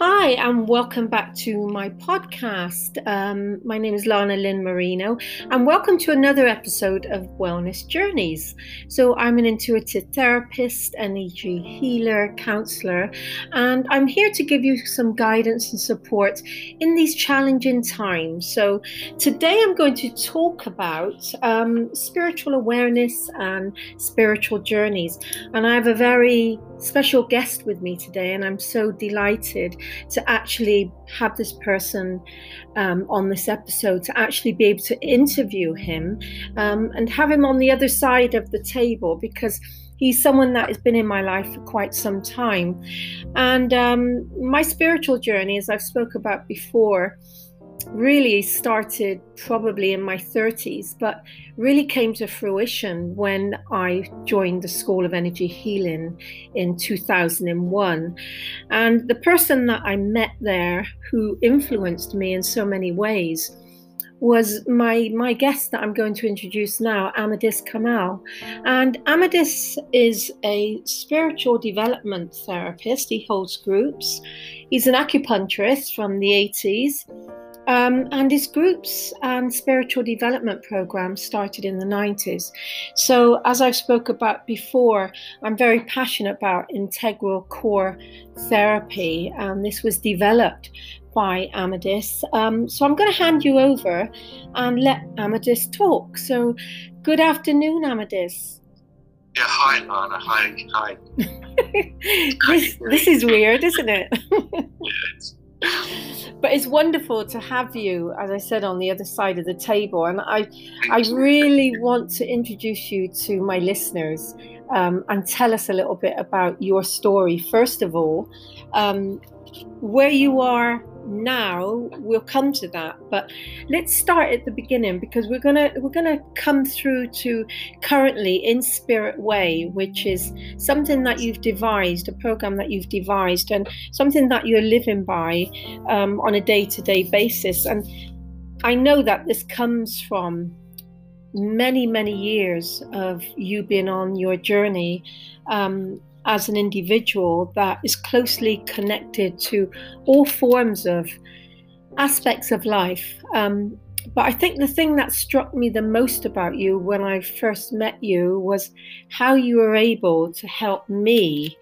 Hi, and welcome back to my podcast. Um, my name is Lana Lynn Marino, and welcome to another episode of Wellness Journeys. So, I'm an intuitive therapist, energy healer, counselor, and I'm here to give you some guidance and support in these challenging times. So, today I'm going to talk about um, spiritual awareness and spiritual journeys, and I have a very special guest with me today, and I'm so delighted to actually have this person um, on this episode, to actually be able to interview him um, and have him on the other side of the table because he's someone that has been in my life for quite some time. And um, my spiritual journey, as I've spoke about before, really started probably in my 30s, but really came to fruition when I joined the School of Energy Healing in 2001. And the person that I met there who influenced me in so many ways was my my guest that I'm going to introduce now, Amadis Kamal. And Amadis is a spiritual development therapist. He holds groups. He's an acupuncturist from the 80s um, and his groups and spiritual development program started in the 90s. So, as I've spoke about before, I'm very passionate about integral core therapy, and this was developed by Amadis. Um, so, I'm going to hand you over and let Amadis talk. So, good afternoon, Amadis. Yeah, hi, Lana. Hi, hi. this, this is weird, isn't it? yes but it's wonderful to have you, as I said, on the other side of the table. And I, I really want to introduce you to my listeners um, and tell us a little bit about your story. First of all, um, where you are now we'll come to that but let's start at the beginning because we're gonna we're gonna come through to currently in spirit way which is something that you've devised a program that you've devised and something that you're living by um, on a day-to-day basis. And i know that this comes from many many years of you being on your journey um, as an individual that is closely connected to all forms of aspects of life. Um, but I think the thing that struck me the most about you when I first met you was how you were able to help me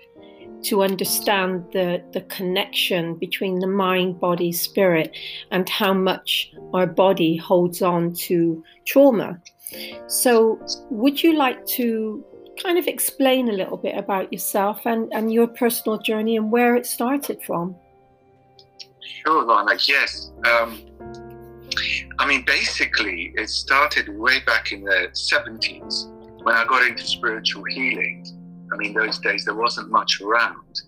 to understand the, the connection between the mind, body, spirit, and how much our body holds on to trauma. So, would you like to kind of explain a little bit about yourself and, and your personal journey and where it started from? Sure, Lana. Yes. Um, I mean, basically, it started way back in the 70s when I got into spiritual healing. I mean, those days there wasn't much around,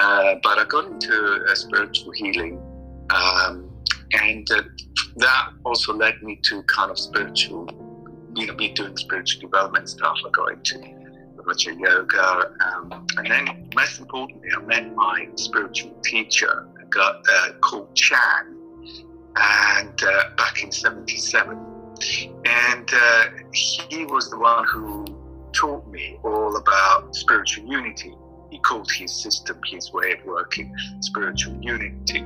uh, but I got into spiritual healing, um, and uh, that also led me to kind of spiritual, you know, me doing spiritual development stuff. I got into Raja Yoga. Um, and then, most importantly, I met my spiritual teacher got, uh, called Chan, and uh, back in 77. And uh, he was the one who taught me all about spiritual unity. He called his system, his way of working, spiritual unity,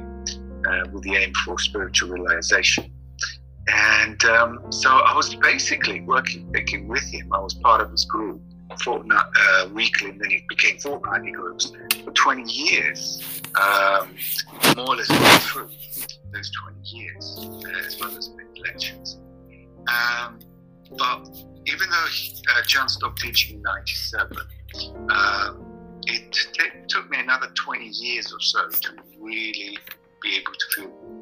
uh, with the aim for spiritual realization. And um, so I was basically working, working with him. I was part of his group fortnight, uh, weekly, and then it became fortnightly groups for 20 years, um, more or less through those 20 years, uh, as well as lectures. Um, but even though uh, John stopped teaching in 97, um, it t- took me another 20 years or so to really be able to feel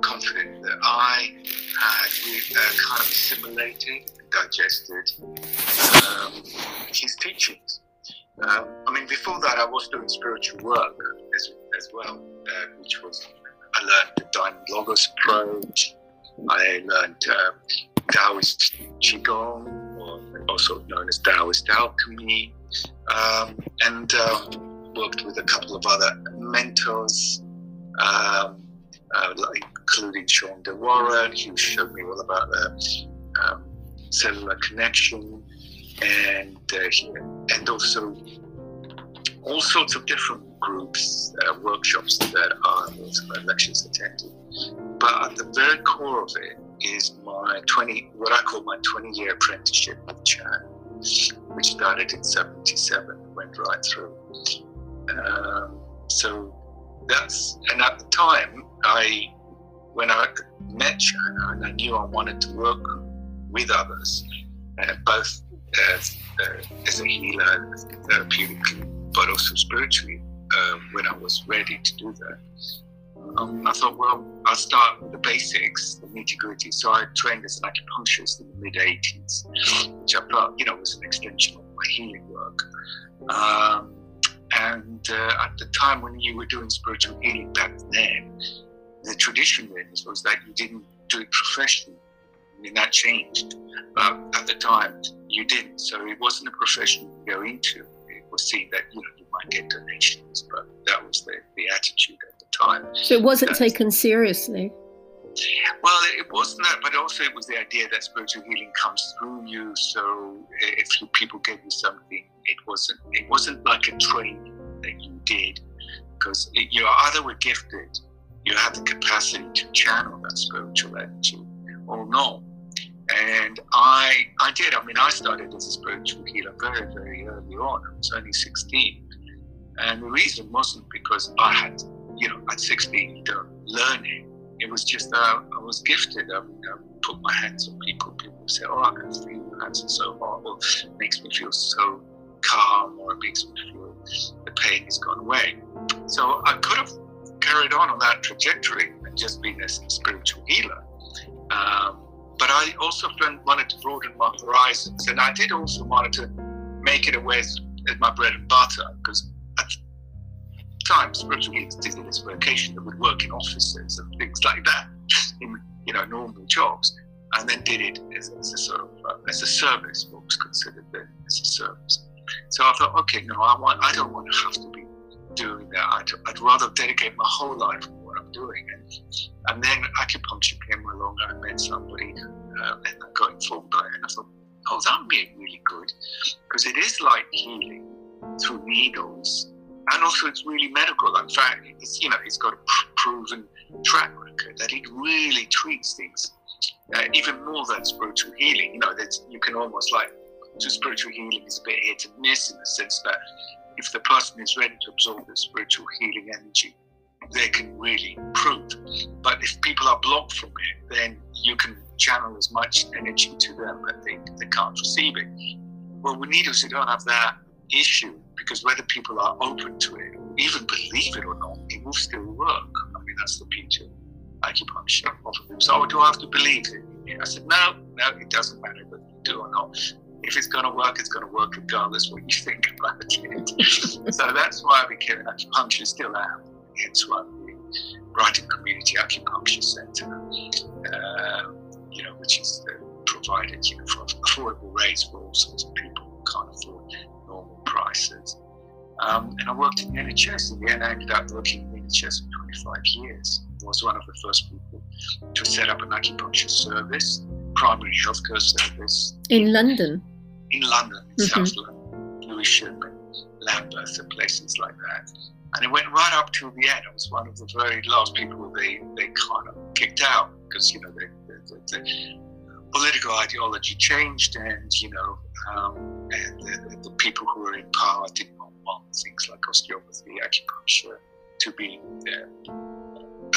confident that I had uh, kind of assimilated digested um, his teachings. Um, I mean, before that, I was doing spiritual work as, as well, uh, which was I learned the Diamond Logos approach. I learned uh, Taoist Qigong, or also known as Taoist alchemy, um, and um, worked with a couple of other mentors, um, uh, like, including Sean De Warren, who showed me all about the um, cellular connection, and uh, and also all sorts of different groups, uh, workshops that I was my lectures attended. But at the very core of it is my 20, what I call my 20 year apprenticeship with Chan, which started in 77 went right through. Um, so that's, and at the time, I, when I met Chan and I knew I wanted to work with others, uh, both as, uh, as a healer, therapeutically, but also spiritually, uh, when I was ready to do that. Um, I thought, well, I'll start with the basics, the nitty gritty. So I trained as an acupuncturist in the mid 80s, which I thought, you know, was an extension of my healing work. Um, and uh, at the time when you were doing spiritual healing back then, the tradition then was that you didn't do it professionally. I mean, that changed. But at the time, you didn't. So it wasn't a profession you go into. It was seen that, you know, you might get donations, but that was the, the attitude at the time. So it wasn't That's, taken seriously? Well, it wasn't that, but also it was the idea that spiritual healing comes through you. So if people gave you something, it wasn't it wasn't like a training that you did, because it, you either were gifted, you had the capacity to channel that spiritual energy, or not. And I I did. I mean, I started as a spiritual healer very very early on. I was only 16, and the reason wasn't because I had you know at 16 you don't learn it was just that uh, I was gifted. I, mean, I put my hands on people. People say, "Oh, I can feel your hands are so hot," or it makes me feel so calm, or it makes me feel the pain has gone away. So I could have carried on on that trajectory and just been a spiritual healer. Um, but I also wanted to broaden my horizons, and I did also want to make it a way as my bread and butter because at time, spiritual leaders did this vocation that would work in offices and things like that, in you know normal jobs, and then did it as, as a sort of uh, as a service, what considered then as a service. So I thought, okay, no, I want, I don't want to have to be doing that. I'd, I'd rather dedicate my whole life doing. And, and then acupuncture came along, and I met somebody, uh, and I got informed by it, and I thought, oh, that would be really good, because it is like healing through needles and also it's really medical. In fact, it's you know it's got a pr- proven track record that it really treats things uh, even more than spiritual healing. You know that you can almost like so spiritual healing is a bit hit and miss in the sense that if the person is ready to absorb the spiritual healing energy, they can really improve. But if people are blocked from it, then you can channel as much energy to them that they, they can't receive it. Well, with needles, you don't have that issue because whether people are open to it, even believe it or not, it will still work. I mean, that's the beauty of acupuncture. Often people oh, do I have to believe it? I said, no, no, it doesn't matter whether you do or not. If it's going to work, it's going to work regardless what you think about it. so that's why I became an acupuncturist, still am. Hence why the Brighton Community Acupuncture Centre, uh, you know, which is uh, provided you know, for affordable rates for all sorts of people who can't afford normal prices. Um, and I worked in the NHS. In the end, I ended up working in the NHS for 25 years. I was one of the first people to set up an acupuncture service, primary healthcare service. In London? In London, in mm-hmm. South London, Lewisham and Lambeth and places like that. And it went right up to the end. I was one of the very last people they, they kind of kicked out because, you know, they, they, they, the political ideology changed and, you know, um, and the, the, people who were in power did not want things like osteopathy, acupuncture to be uh,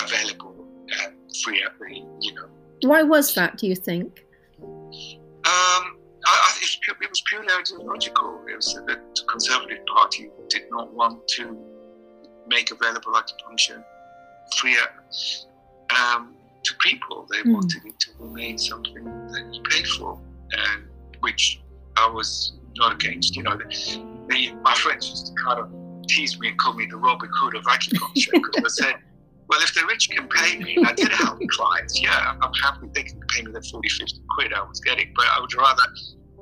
available and free up the, you know. Why was that, do you think? Um, It was purely ideological. It was that the Conservative Party did not want to make available acupuncture free um, to people. They mm. wanted it to remain something that you paid for, and which I was not against. You know, the, the, my friends used to kind of tease me and call me the Robin Hood of acupuncture because I said, well, if the rich can pay me, I did help clients, yeah, I'm happy they can pay me the 40, 50 quid I was getting, but I would rather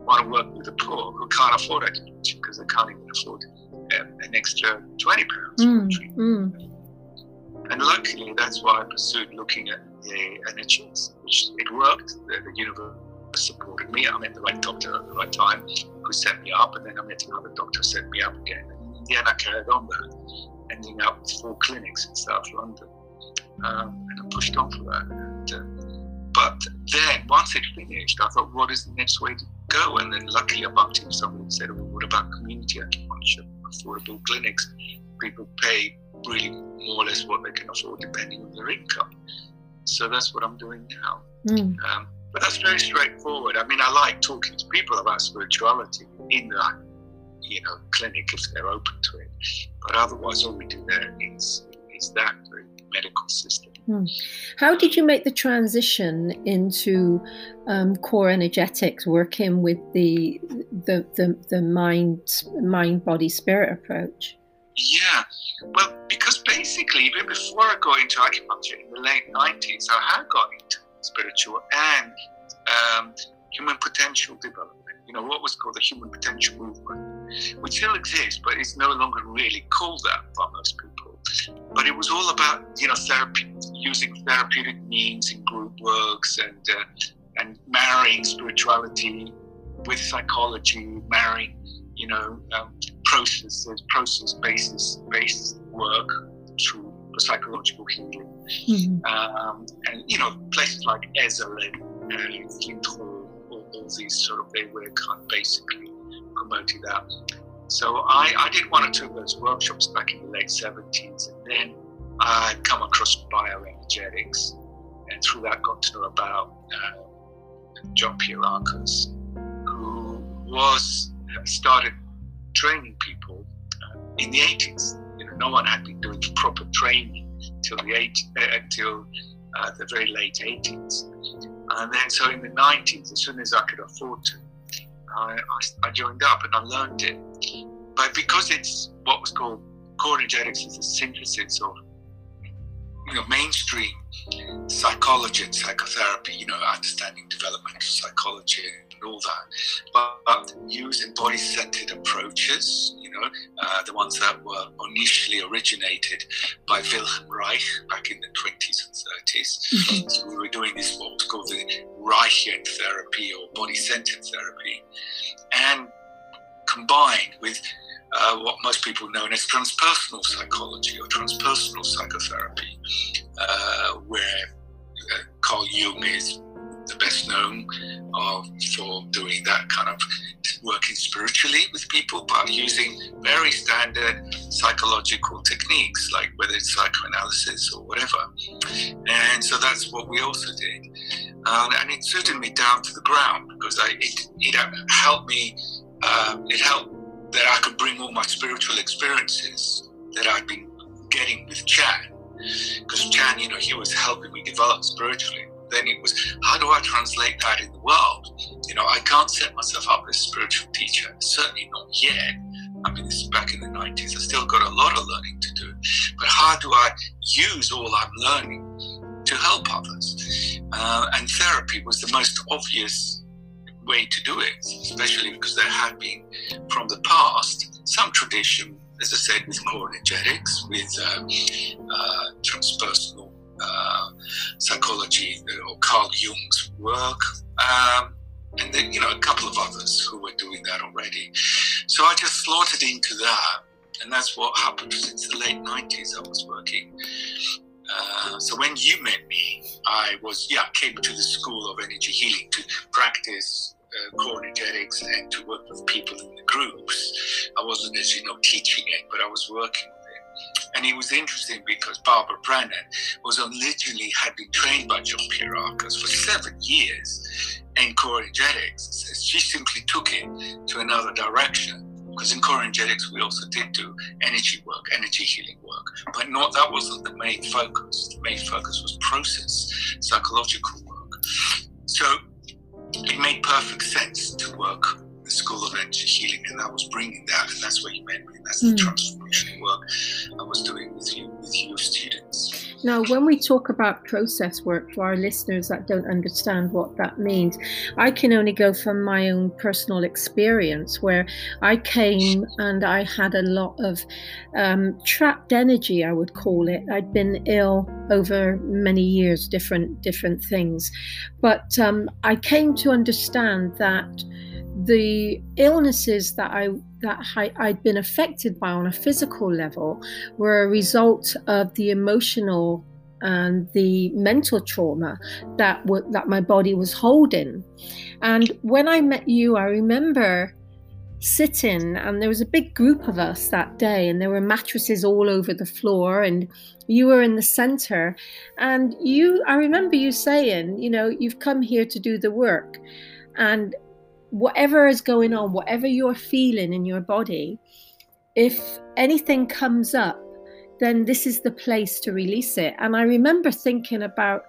want to work with the poor who can't afford acupuncture because they can't even afford um, an extra 20 pounds mm, mm. And luckily, that's why I pursued looking at the NHS, which it worked. The, the universe supported me. I met the right doctor at the right time who set me up, and then I met another doctor who set me up again. And in the end, I carried on that. ending up with four clinics in South London. Um, and I pushed on for that. And, uh, but then once it finished, I thought, what is the next way to go? And then luckily I bumped into someone who said, well, what about community acupuncture, affordable clinics? People pay really more or less what they can afford depending on their income. So that's what I'm doing now. Mm. Um, but that's very straightforward. I mean, I like talking to people about spirituality in that, you know, clinic if they're open to it. But otherwise, all we do there is is that the medical system. Hmm. How did you make the transition into um, core energetics, working with the the the, the mind mind body spirit approach? Yeah, well, because basically, even before I got into acupuncture in the late 90s, I had got into spiritual and um, human potential development. You know, what was called the human potential movement, which still exists, but it's no longer really called that by most people. But it was all about, you know, therapy, using therapeutic means in group works and uh, and marrying spirituality with psychology, marrying, you know, um, processes, process basis based work through psychological healing. Mm-hmm. Um, and, you know, places like Esalen and Flint all, all, these sort of, they were kind of basically promoting that. So I, I did one or two of those workshops back in the late 70s, and then I come across bioenergetics, and through that got to know about uh, John Pierrakos, who was started training people uh, in the 80s. You know, no one had been doing proper training till the eight, uh, until uh, the very late 80s. And then, so in the 90s, as soon as I could afford to, I, I, joined up and I learned it. But because it's what was called core energetics is a synthesis of you know mainstream psychology and psychotherapy, you know, understanding developmental psychology and all that, but, but using body-centered approaches, you know, uh, the ones that were initially originated by Wilhelm Reich back in the 20s and 30s. Mm-hmm. So we were doing this what was called the Reichian therapy or body-centered therapy, and combined with uh, what most people know as transpersonal psychology or transpersonal psychotherapy, uh, where uh, Carl Jung is the best known for doing that kind of working spiritually with people, but using very standard psychological techniques, like whether it's psychoanalysis or whatever. And so that's what we also did. Um, and it suited me down to the ground because I, it, it helped me, uh, it helped that I could bring all my spiritual experiences that I'd been getting with Chan. Because Chan, you know, he was helping me develop spiritually then it was how do I translate that in the world? You know, I can't set myself up as a spiritual teacher, certainly not yet. I mean, this is back in the 90s. I still got a lot of learning to do. But how do I use all I'm learning to help others? Uh, and therapy was the most obvious way to do it, especially because there had been, from the past, some tradition, as I said, with core energetics, with uh, uh, transpersonal uh, psychology or Carl Jung's work. Um, and then, you know, a couple of others who were doing that already. So I just slotted into that. And that's what happened since the late 90s. I was working. Uh, so when you met me, I was, yeah, came to the School of Energy Healing to practice uh, core and to work with people in the groups. I wasn't, as you know, teaching it, but I was working with it. and it was interesting because Barbara Brennan was originally had been trained by John Pierrakos for seven years in core energetics. She simply took it to another direction. Because in core energetics, we also did do energy work, energy healing work, but not that wasn't the main focus. The main focus was process, psychological work. So it made perfect sense to work the School of Energy Healing, and I was bringing that, and that's where you met me. That's the mm. transformation work I was doing with you, with your students. Now, when we talk about process work for our listeners that don't understand what that means, I can only go from my own personal experience where I came and I had a lot of um, trapped energy, I would call it. I'd been ill over many years, different different things, but um, I came to understand that the illnesses that I that I'd been affected by on a physical level were a result of the emotional and the mental trauma that w- that my body was holding. And when I met you, I remember sitting and there was a big group of us that day and there were mattresses all over the floor and you were in the center and you I remember you saying, you know, you've come here to do the work and whatever is going on, whatever you're feeling in your body, if anything comes up then this is the place to release it. And I remember thinking about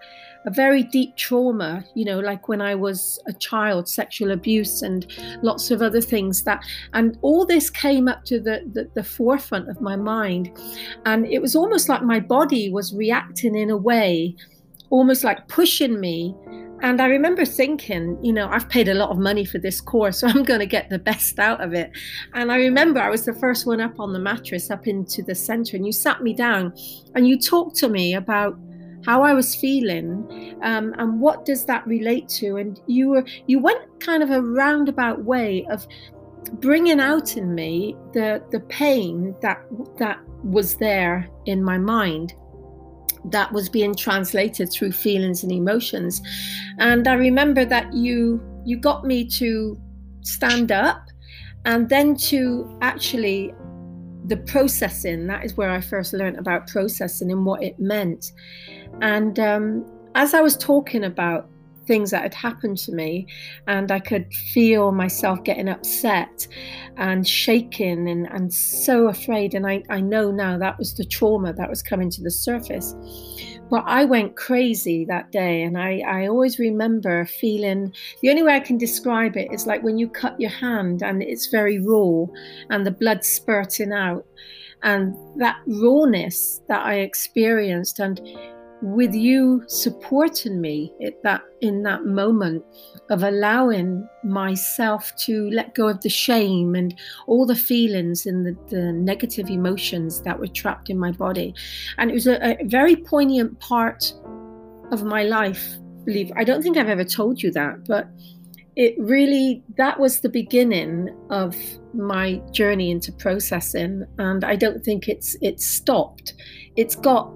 a very deep trauma, you know, like when I was a child, sexual abuse and lots of other things that, and all this came up to the, the, the forefront of my mind. And it was almost like my body was reacting in a way, almost like pushing me and I remember thinking, you know, I've paid a lot of money for this course, so I'm going to get the best out of it. And I remember I was the first one up on the mattress, up into the center, and you sat me down and you talked to me about how I was feeling um, and what does that relate to. And you were you went kind of a roundabout way of bringing out in me the the pain that that was there in my mind that was being translated through feelings and emotions. And i remember that you you got me to stand up and then to actually the processing that is where i first learned about processing and what it meant. And um, as i was talking about things that had happened to me and I could feel myself getting upset and shaking and, and so afraid. And I, I know now that was the trauma that was coming to the surface. But I went crazy that day, and I, I always remember feeling the only way I can describe it is like when you cut your hand and it's very raw and the blood spurting out, and that rawness that I experienced. And with you supporting me at that in that moment of allowing myself to let go of the shame and all the feelings and the, the negative emotions that were trapped in my body. And it was a, a very poignant part of my life believe i don't think i've ever told you that but it really that was the beginning of my journey into processing. And i don't think it's it's stopped. It's got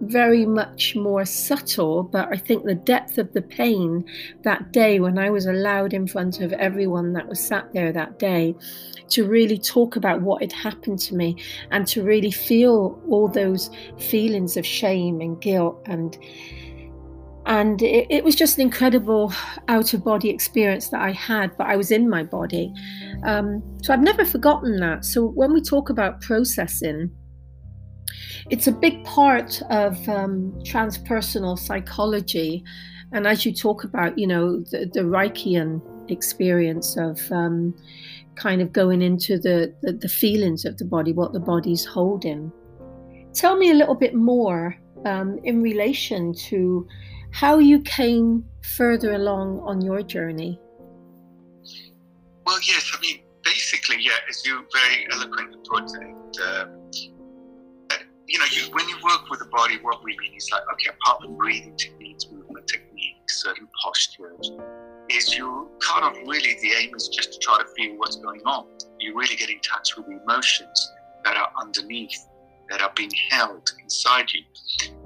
very much more subtle, but I think the depth of the pain that day when I was allowed in front of everyone that was sat there that day to really talk about what had happened to me and to really feel all those feelings of shame and guilt and and it, it was just an incredible out of body experience that I had, but I was in my body. Um, so I've never forgotten that. So when we talk about processing, it's a big part of um, transpersonal psychology. And as you talk about, you know, the, the Reichian experience of um, kind of going into the, the, the, feelings of the body, what the body's holding. Tell me a little bit more um, in relation to how you came further along on your journey. Well, yes, I mean, basically, yeah, as you very eloquently put it, uh, you know, you, when you work with the body, what we mean is like, okay, apart from breathing techniques, movement techniques, certain postures, is you kind of really the aim is just to try to feel what's going on. You really get in touch with the emotions that are underneath, that are being held inside you.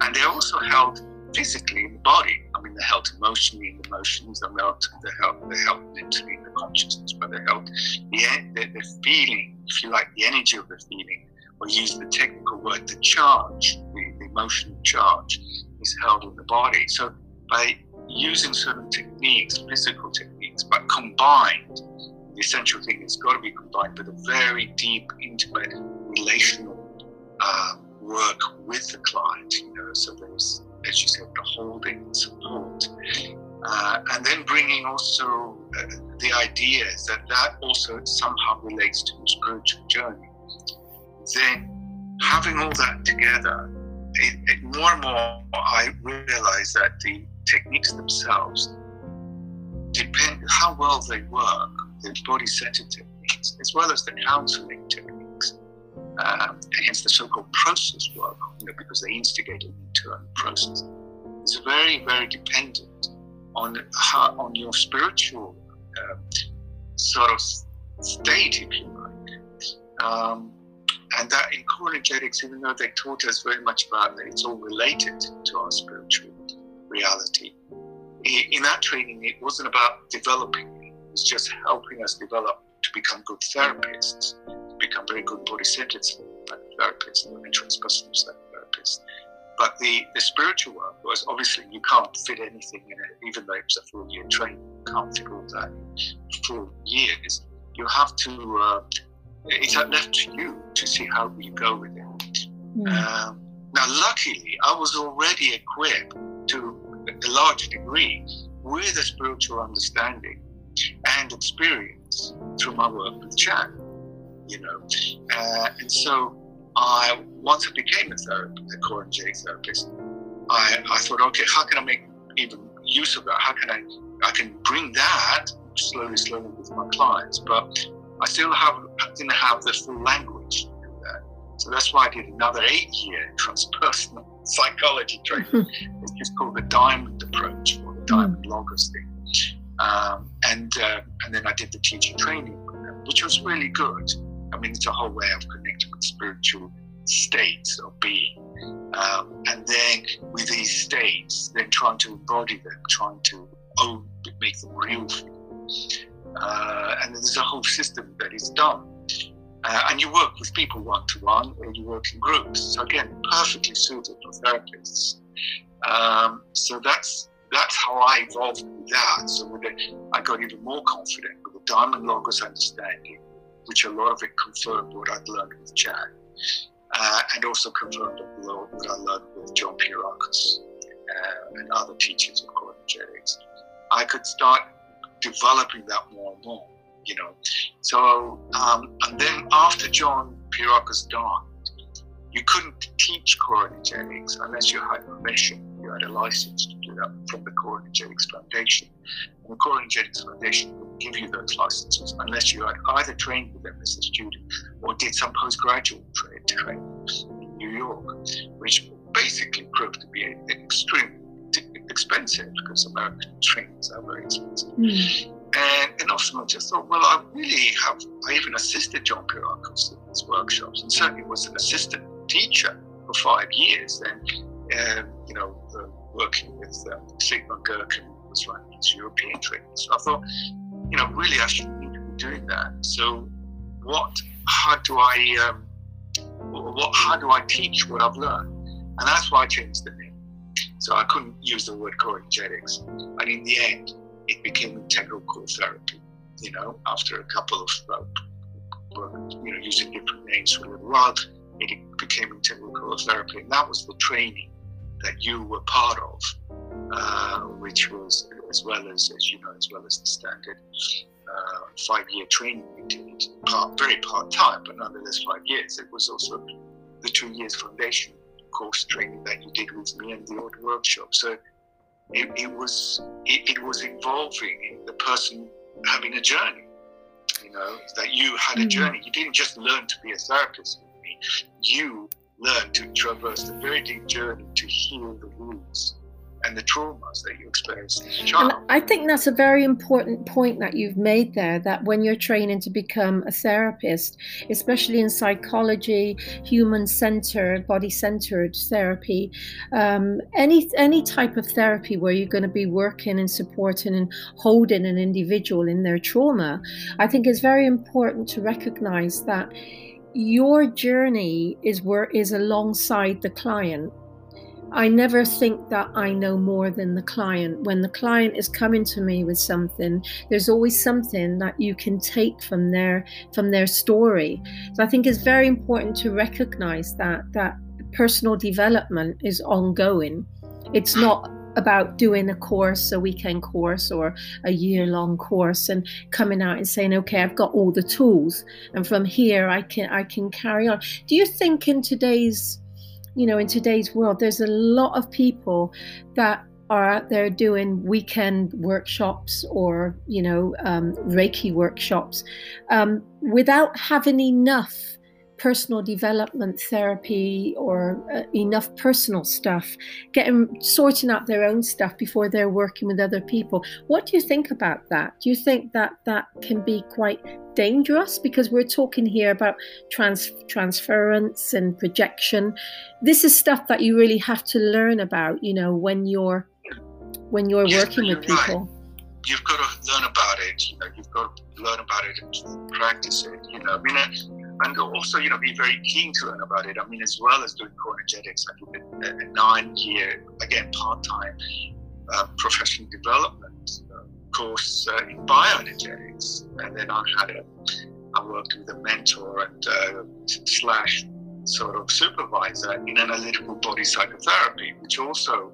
And they're also held physically in the body. I mean, they're held emotionally in the emotions, they're held, they're held, they're held mentally in the consciousness, but they're held the, the, the feeling, if you like, the energy of the feeling or use the technical word, the charge, the, the emotional charge is held in the body. So by using certain techniques, physical techniques, but combined, the essential thing has got to be combined with a very deep, intimate, relational uh, work with the client. You know, so there's, as you said, the holding, and support, uh, and then bringing also uh, the ideas that that also somehow relates to the spiritual journey then having all that together, it, it, more and more I realize that the techniques themselves depend how well they work, the body-centered techniques, as well as the counseling techniques, um, hence the so-called process work, you know, because they instigate an internal process. It's very, very dependent on how, on your spiritual uh, sort of state, if you like. Um, and that in energetics, even though they taught us very much about that, it's all related to our spiritual reality. In that training, it wasn't about developing it, it was just helping us develop to become good therapists, become very good body centered therapists and transpersonal therapists. But the, the spiritual work was obviously you can't fit anything in it, even though it's a full year training, you can't fit all that in four years. You have to, uh, it's left to you to see how you go with it. Mm. Um, now, luckily, I was already equipped to a large degree with a spiritual understanding and experience through my work with Chan, you know. Uh, and so I once I became a therapist, a core energetic therapist, I, I thought, okay, how can I make even use of that? How can I I can bring that slowly, slowly with my clients, but I still have didn't have the full language to do that. So that's why I did another eight-year transpersonal psychology training. Mm-hmm. It's just called the Diamond Approach or the Diamond mm. Logos thing. Um, and uh, and then I did the teaching training, which was really good. I mean, it's a whole way of connecting with spiritual states of being. Um, and then with these states, then trying to embody them, trying to own, make them real for you. Uh, and there's a whole system that is done. Uh, and you work with people one to one, or you work in groups. So again, perfectly suited for therapists. Um, so that's that's how I evolved with that. So with it, I got even more confident with the Diamond Logos understanding which a lot of it confirmed what I'd learned with Chad, uh, and also confirmed a lot what I learned with John Pierrakos uh, and other teachers of energetics. I could start developing that more and more, you know. So, um, and then after John died, you couldn't teach core energetics unless you had permission, you had a license to do that from the Core Energetics Foundation. And the Core Energetics Foundation would give you those licenses unless you had either trained with them as a student or did some postgraduate training in New York, which basically proved to be an extremely expensive because American trainings are very expensive. Mm. And, and also I just thought, well, I really have, I even assisted John Pierrakos in his workshops and certainly was an assistant teacher for five years. And, um, you know, uh, working with um, Siegmar Gerken was running his European training. So I thought, you know, really I should need to be doing that. So what, how do I, um, what, how do I teach what I've learned? And that's why I changed the name. So I couldn't use the word core energetics. And in the end, it became integral core therapy, you know, after a couple of, uh, you know, using different names for a while, it became integral core therapy. And that was the training that you were part of, uh, which was as well as, as you know, as well as the standard uh, five-year training we did, part, very part-time, but nonetheless five years. It was also the two years foundation course training that you did with me and the old workshop. So it, it was it, it, was involving the person having a journey. You know that you had a mm-hmm. journey. You didn't just learn to be a therapist with me. You learned to traverse a very deep journey to heal the wounds and the traumas that you experience as a child. And I think that's a very important point that you've made there that when you're training to become a therapist, especially in psychology, human centered, body centered therapy, um, any, any type of therapy where you're going to be working and supporting and holding an individual in their trauma, I think it's very important to recognize that your journey is where is alongside the client I never think that I know more than the client. When the client is coming to me with something, there's always something that you can take from their from their story. So I think it's very important to recognize that that personal development is ongoing. It's not about doing a course, a weekend course or a year long course and coming out and saying, okay, I've got all the tools and from here I can I can carry on. Do you think in today's you know, in today's world, there's a lot of people that are out there doing weekend workshops or, you know, um, Reiki workshops um, without having enough personal development therapy or uh, enough personal stuff, getting sorting out their own stuff before they're working with other people. What do you think about that? Do you think that that can be quite dangerous because we're talking here about trans transference and projection. This is stuff that you really have to learn about, you know, when you're when you're yes, working with people. Right you've got to learn about it. You know, you've got to learn about it and practice it. You know, I mean, and also, you know, be very keen to learn about it. I mean, as well as doing core energetics, I did a, a nine-year, again, part-time uh, professional development uh, course uh, in bioenergetics, and then I had a, I worked with a mentor and uh, slash sort of supervisor in analytical body psychotherapy, which also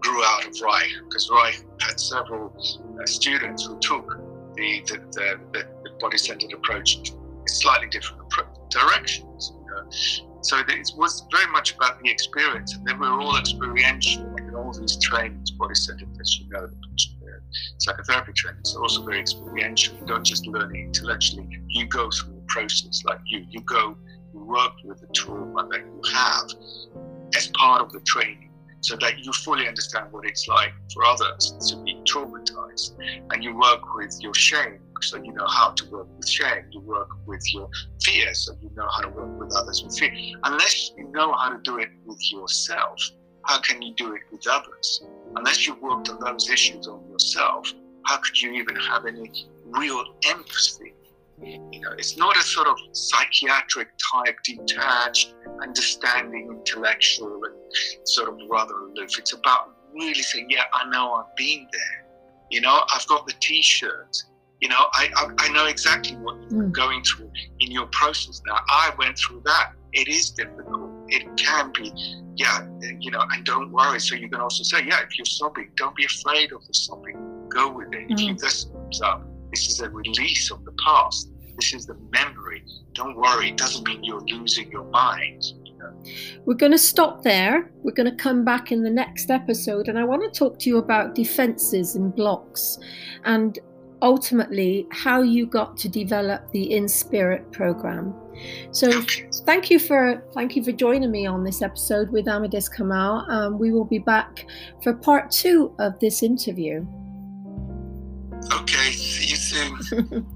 grew out of Reich because Reich had several uh, students who took the, the, the, the body-centered approach in slightly different directions. You know? So it was very much about the experience, and then we were all experiential. in all these trainings, body-centered, as you know, psychotherapy trainings are also very experiential. You don't just learn it intellectually; you go through the process. Like you, you go, you work with the trauma that you have as part of the training so that you fully understand what it's like for others to be traumatized. And you work with your shame, so you know how to work with shame. You work with your fear, so you know how to work with others with fear. Unless you know how to do it with yourself, how can you do it with others? Unless you worked on those issues on yourself, how could you even have any real empathy you know, it's not a sort of psychiatric type, detached, understanding, intellectual, and sort of rather aloof. It's about really saying, yeah, I know I've been there. You know, I've got the T-shirt. You know, I, I, I know exactly what you're mm. going through in your process now. I went through that. It is difficult. It can be, yeah, you know, and don't worry. So you can also say, yeah, if you're sobbing, don't be afraid of the sobbing. Go with it. Mm. If you hmm. this comes up, this is a release of the past. This is the memory. Don't worry, it doesn't mean you're losing your mind. We're going to stop there. We're going to come back in the next episode, and I want to talk to you about defenses and blocks and ultimately how you got to develop the in spirit program so thank you for thank you for joining me on this episode with amadis kamal um, we will be back for part two of this interview Okay, see you soon.